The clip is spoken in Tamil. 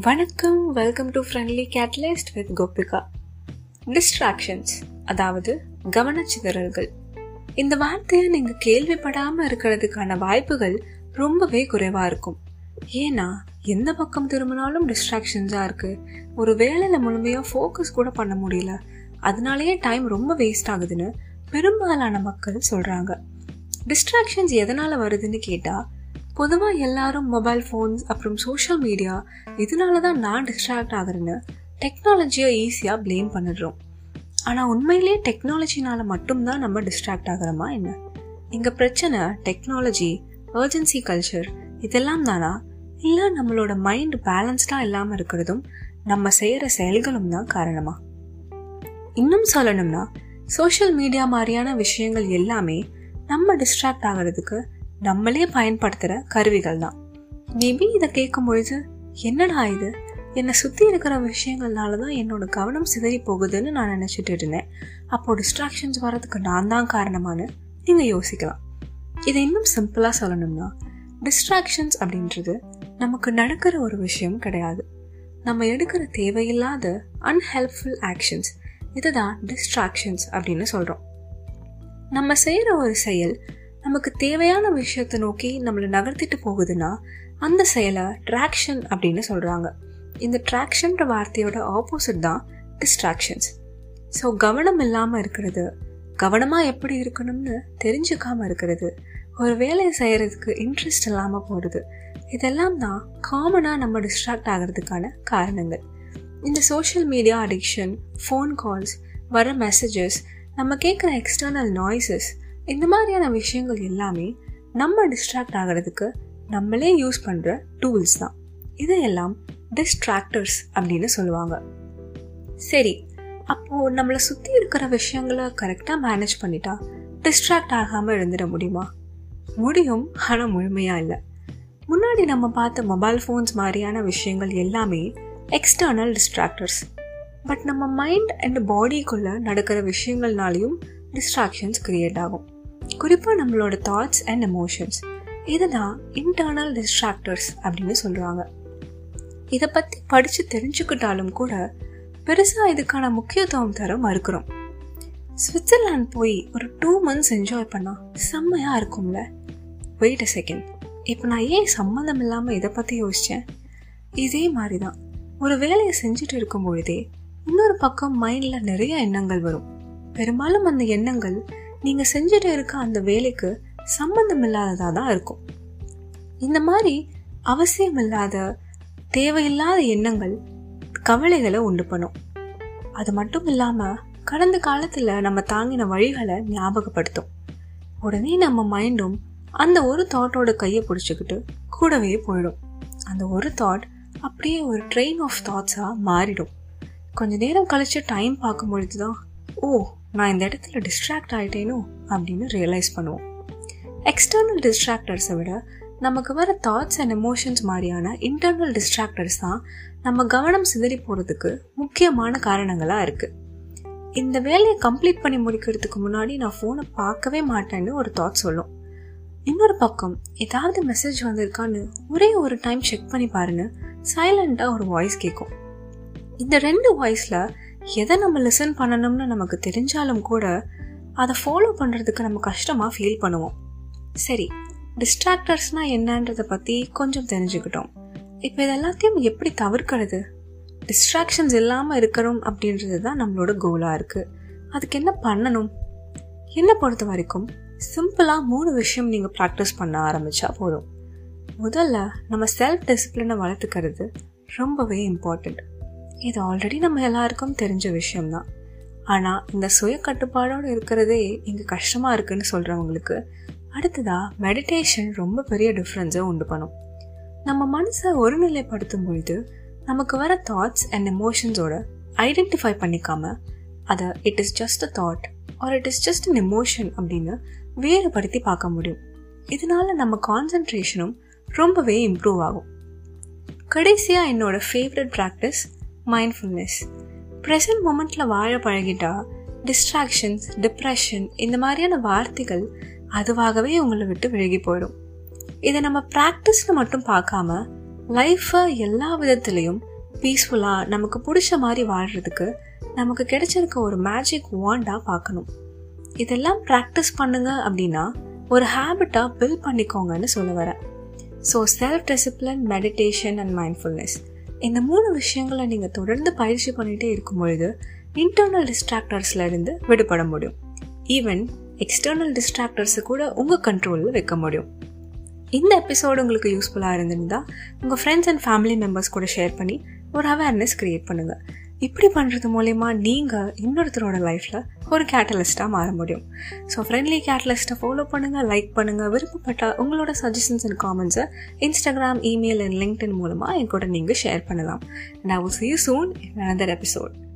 வணக்கம் welcome to friendly catalyst with Gopika distractions அதாவது கவனச்சிதறல்கள். இந்த வார்த்தையை நீங்கள் கேள்விப்படாமல் இருக்கிறதுக்கான வாய்ப்புகள் ரொம்பவே குறைவாக இருக்கும். ஏன்னா எந்த பக்கம் திரும்பினாலும் டிஸ்ட்ராக்ஷன்ஸாக இருக்குது ஒரு வேலையில் முழுமையாக ஃபோக்கஸ் கூட பண்ண முடியல. அதனாலேயே டைம் ரொம்ப வேஸ்ட் ஆகுதுன்னு பெரும்பாலான மக்கள் சொல்கிறாங்க டிஸ்ட்ராக்ஷன்ஸ் எதனால் வருதுன்னு கேட்டால் பொதுவாக எல்லாரும் மொபைல் ஃபோன்ஸ் அப்புறம் சோஷியல் மீடியா இதனால தான் நான் டிஸ்ட்ராக்ட் ஆகுறேன்னு டெக்னாலஜியை ஈஸியாக ப்ளேம் பண்ணிடுறோம். ஆனால் உண்மையிலேயே டெக்னாலஜினால மட்டும்தான் நம்ம டிஸ்ட்ராக்ட் ஆகிறோமா என்ன? இங்கே பிரச்சனை டெக்னாலஜி அர்ஜென்சி கல்ச்சர் இதெல்லாம் தானா? இல்லை நம்மளோட மைண்ட் பேலன்ஸ்டாக இல்லாமல் இருக்கிறதும் நம்ம செய்கிற செயல்களும் தான் காரணமா? இன்னும் சொல்லணும்னா சோஷியல் மீடியா மாதிரியான விஷயங்கள் எல்லாமே நம்ம டிஸ்ட்ராக்ட் ஆகிறதுக்கு நம்மளே பயன்படுத்துகிற கருவிகள் தான் மேபி இதை கேட்கும் பொழுது என்னடா இது? என்னை சுற்றி இருக்கிற விஷயங்கள்னால தான் என்னோட கவனம் சிதறி போகுதுன்னு நான் நினச்சிட்டு இருந்தேன். அப்போ டிஸ்ட்ராக்ஷன்ஸ் வர்றதுக்கு நான் தான் காரணமானு நீங்கள் யோசிக்கலாம். இதை இன்னும் சிம்பிளாக சொல்லணும்னா டிஸ்ட்ராக்ஷன்ஸ் அப்படின்றது நமக்கு நடக்கிற ஒரு விஷயம் கிடையாது. நம்ம எடுக்கிற தேவையில்லாத அன்ஹெல்ப்ஃபுல் ஆக்ஷன்ஸ் இதுதான் டிஸ்ட்ராக்ஷன்ஸ் அப்படின்னு சொல்கிறோம் நம்ம செய்கிற ஒரு செயல் நமக்கு தேவையான விஷயத்தை நோக்கி நம்மளை நகர்த்திட்டு போகுதுன்னா அந்த செயலை ட்ராக்ஷன் அப்படின்னு சொல்கிறாங்க இந்த ட்ராக்ஷன்ற வார்த்தையோட ஆப்போசிட் தான் டிஸ்ட்ராக்ஷன்ஸ் ஸோ கவனம் இல்லாமல் இருக்கிறது கவனமாக எப்படி இருக்கணும்னு தெரிஞ்சுக்காமல் இருக்கிறது ஒரு வேலையை செய்கிறதுக்கு இன்ட்ரெஸ்ட் இல்லாமல் போகிறது இதெல்லாம் தான் காமனாக நம்ம டிஸ்ட்ராக்ட் ஆகிறதுக்கான காரணங்கள். இந்த social media addiction phone calls வர மெசேஜஸ் நம்ம கேட்குற எக்ஸ்டர்னல் நாய்ஸஸ் இந்த மாதிரியான விஷயங்கள் எல்லாமே நம்ம டிஸ்ட்ராக்ட் ஆகிறதுக்கு நம்மளே யூஸ் பண்ணுற டூல்ஸ் தான். இதையெல்லாம் டிஸ்ட்ராக்டர்ஸ் அப்படின்னு சொல்லுவாங்க. சரி அப்போது நம்மளை சுற்றி இருக்கிற விஷயங்களை கரெக்டாக மேனேஜ் பண்ணிட்டா டிஸ்ட்ராக்ட் ஆகாமல் இருந்துட முடியுமா? முடியும் ஆனால் முழுமையாக இல்லை. முன்னாடி நம்ம பார்த்த மொபைல் ஃபோன்ஸ் மாதிரியான விஷயங்கள் எல்லாமே எக்ஸ்டர்னல் டிஸ்ட்ராக்டர்ஸ் பட் நம்ம மைண்ட் அண்ட் பாடிக்குள்ளே நடக்கிற விஷயங்கள்னாலையும் டிஸ்ட்ராக்ஷன்ஸ் க்ரியேட் ஆகும். குறிப்பாக நம்மளோட தாட்ஸ் அண்ட் எமோஷன்ஸ் இதுதான் இன்டர்னல் டிஸ்ட்ராக்டர்ஸ் அப்படின்னு சொல்கிறாங்க இதை பற்றி படித்து தெரிஞ்சுக்கிட்டாலும் கூட பெருசாக இதுக்கான முக்கியத்துவம் தர மறுக்கிறோம். சுவிட்சர்லாந்து போய் ஒரு டூ மந்த்ஸ் என்ஜாய் பண்ணால் செம்மையாக இருக்கும்ல? வெயிட் அ செகண்ட் இப்போ நான் ஏன் சம்மந்தம் இல்லாமல் இதை பற்றி யோசித்தேன் இதே மாதிரி தான் ஒரு வேலையை செஞ்சுட்டு இருக்கும் பொழுதே இன்னொரு பக்கம் மைண்டில் நிறைய எண்ணங்கள் வரும். பெரும்பாலும் அந்த எண்ணங்கள் நீங்கள் செஞ்சுட்டு இருக்க அந்த வேலைக்கு சம்பந்தம் இல்லாததாக தான் இருக்கும். இந்த மாதிரி அவசியம் இல்லாத தேவையில்லாத எண்ணங்கள் கவலைகளை உண்டு பண்ணும். அது மட்டும் இல்லாமல் கடந்த காலத்தில் நம்ம தாங்கின வழிகளை ஞாபகப்படுத்தும். உடனே நம்ம மைண்டும் அந்த ஒரு தாட்டோட கையை பிடிச்சிக்கிட்டு கூடவே போயிடும். அந்த ஒரு தாட் அப்படியே ஒரு ட்ரெயின் ஆஃப் தாட்ஸாக மாறிடும். கொஞ்ச நேரம் கழிச்சு டைம் பார்க்கும் பொழுது தான் ஓ நான் இந்த இடத்துல டிஸ்ட்ராக்ட் ஆகிட்டேனோ அப்படின்னு ரியலைஸ் பண்ணுவோம். எக்ஸ்டர்னல் டிஸ்ட்ராக்டர்ஸை விட நமக்கு வர தாட்ஸ் அண்ட் எமோஷன்ஸ் மாதிரியான இன்டர்னல் டிஸ்ட்ராக்டர்ஸ் தான் நம்ம கவனம் சிதறி போகிறதுக்கு முக்கியமான காரணங்களாக இருக்குது இந்த வேலையை கம்ப்ளீட் பண்ணி முடிக்கிறதுக்கு முன்னாடி நான் ஃபோனை பார்க்கவே மாட்டேன்னு ஒரு தாட் சொல்லும். இன்னொரு பக்கம் ஏதாவது மெசேஜ் வந்திருக்கான்னு ஒரே ஒரு டைம் செக் பண்ணி பாருன்னு சைலண்டாக ஒரு வாய்ஸ் கேட்கும் இந்த ரெண்டு வாய்ஸில் எதை நம்ம லிசன் பண்ணணும்னு நமக்கு தெரிஞ்சாலும் கூட அதை ஃபாலோ பண்ணுறதுக்கு நம்ம கஷ்டமாக ஃபீல் பண்ணுவோம். சரி டிஸ்ட்ராக்டர்ஸ்னால் என்னன்றதை பற்றி கொஞ்சம் தெரிஞ்சுக்கிட்டோம். இப்போ இது எல்லாத்தையும் எப்படி தவிர்க்கிறது? டிஸ்ட்ராக்ஷன்ஸ் இல்லாமல் இருக்கிறோம் அப்படின்றது தான் நம்மளோட கோலாக இருக்குது அதுக்கு என்ன பண்ணணும்? என்னை பொறுத்த வரைக்கும் சிம்பிளாக மூணு விஷயம் நீங்கள் ப்ராக்டிஸ் பண்ண ஆரம்பித்தா போதும். முதல்ல நம்ம செல்ஃப் டிசிப்ளினை வளர்த்துக்கிறது ரொம்பவே இம்பார்ட்டண்ட் இது ஆல்ரெடி நம்ம எல்லாருக்கும் தெரிஞ்ச விஷயம்தான். ஆனால் இந்த சுய கட்டுப்பாடோடு இருக்கிறதே இங்கே கஷ்டமாக இருக்குன்னு சொல்கிறவங்களுக்கு அடுத்ததாக மெடிடேஷன் ரொம்ப பெரிய டிஃப்ரென்ஸை உண்டு பண்ணும். நம்ம மனசை ஒருநிலைப்படுத்தும் பொழுது நமக்கு வர தாட்ஸ் அண்ட் எமோஷன்ஸோட ஐடென்டிஃபை பண்ணிக்காம அதை it is just a thought or it is just an emotion அப்படின்னு வேறுபடுத்தி பார்க்க முடியும். இதனால நம்ம கான்சன்ட்ரேஷனும் ரொம்பவே இம்ப்ரூவ் ஆகும். கடைசியாக என்னோட ஃபேவரட் ப்ராக்டிஸ் மைண்ட்ஃபுல்னஸ் ப்ரெசன்ட் மூமெண்ட்டில் வாழ பழகிட்டா டிஸ்ட்ராக்ஷன்ஸ் டிப்ரெஷன் இந்த மாதிரியான வார்த்தைகள் அதுவாகவே உங்களை விட்டு விலகி போயிடும். இதை நம்ம ப்ராக்டிஸில் மட்டும் பார்க்காம லைஃப்பை எல்லா விதத்துலேயும் பீஸ்ஃபுல்லாக நமக்கு பிடிச்ச மாதிரி வாழ்கிறதுக்கு நமக்கு கிடைச்சிருக்க ஒரு மேஜிக் வாண்டாக பார்க்கணும். இதெல்லாம் ப்ராக்டிஸ் பண்ணுங்க அப்படின்னா ஒரு ஹேபிட்டாக பில்ட் பண்ணிக்கோங்கன்னு சொல்ல வரேன். So self discipline meditation and mindfulness இந்த மூணு விஷயங்களை நீங்கள் தொடர்ந்து பயிற்சி பண்ணிகிட்டே இருக்கும் பொழுது இன்டர்னல் டிஸ்ட்ராக்டர்ஸ்ல இருந்து விடுபட முடியும். ஈவன் எக்ஸ்டர்னல் டிஸ்ட்ராக்டர்ஸை கூட உங்கள் கண்ட்ரோலில் வைக்க முடியும். இந்த எபிசோடு உங்களுக்கு யூஸ்ஃபுல்லாக இருந்திருந்தால் உங்கள் ஃப்ரெண்ட்ஸ் அண்ட் ஃபேமிலி மெம்பர்ஸ் கூட ஷேர் பண்ணி ஒரு அவேர்னஸ் க்ரியேட் பண்ணுங்கள் இப்படி பண்ணுறது மூலயமா நீங்கள் இன்னொருத்தரோட லைஃப்பில் ஒரு கேட்டலிஸ்ட்டாக மாற முடியும். ஸோ ஃப்ரெண்ட்லி கேட்டலிஸ்ட்டை ஃபாலோ பண்ணுங்கள் லைக் பண்ணுங்கள் விருப்பப்பட்ட உங்களோட சஜஷன்ஸ் அண்ட் காமெண்ட்ஸை இன்ஸ்டாகிராம் இமெயில் அண்ட் லிங்க்டின் மூலமாக என் கூட நீங்கள் ஷேர் பண்ணலாம். And I will see you soon in another episode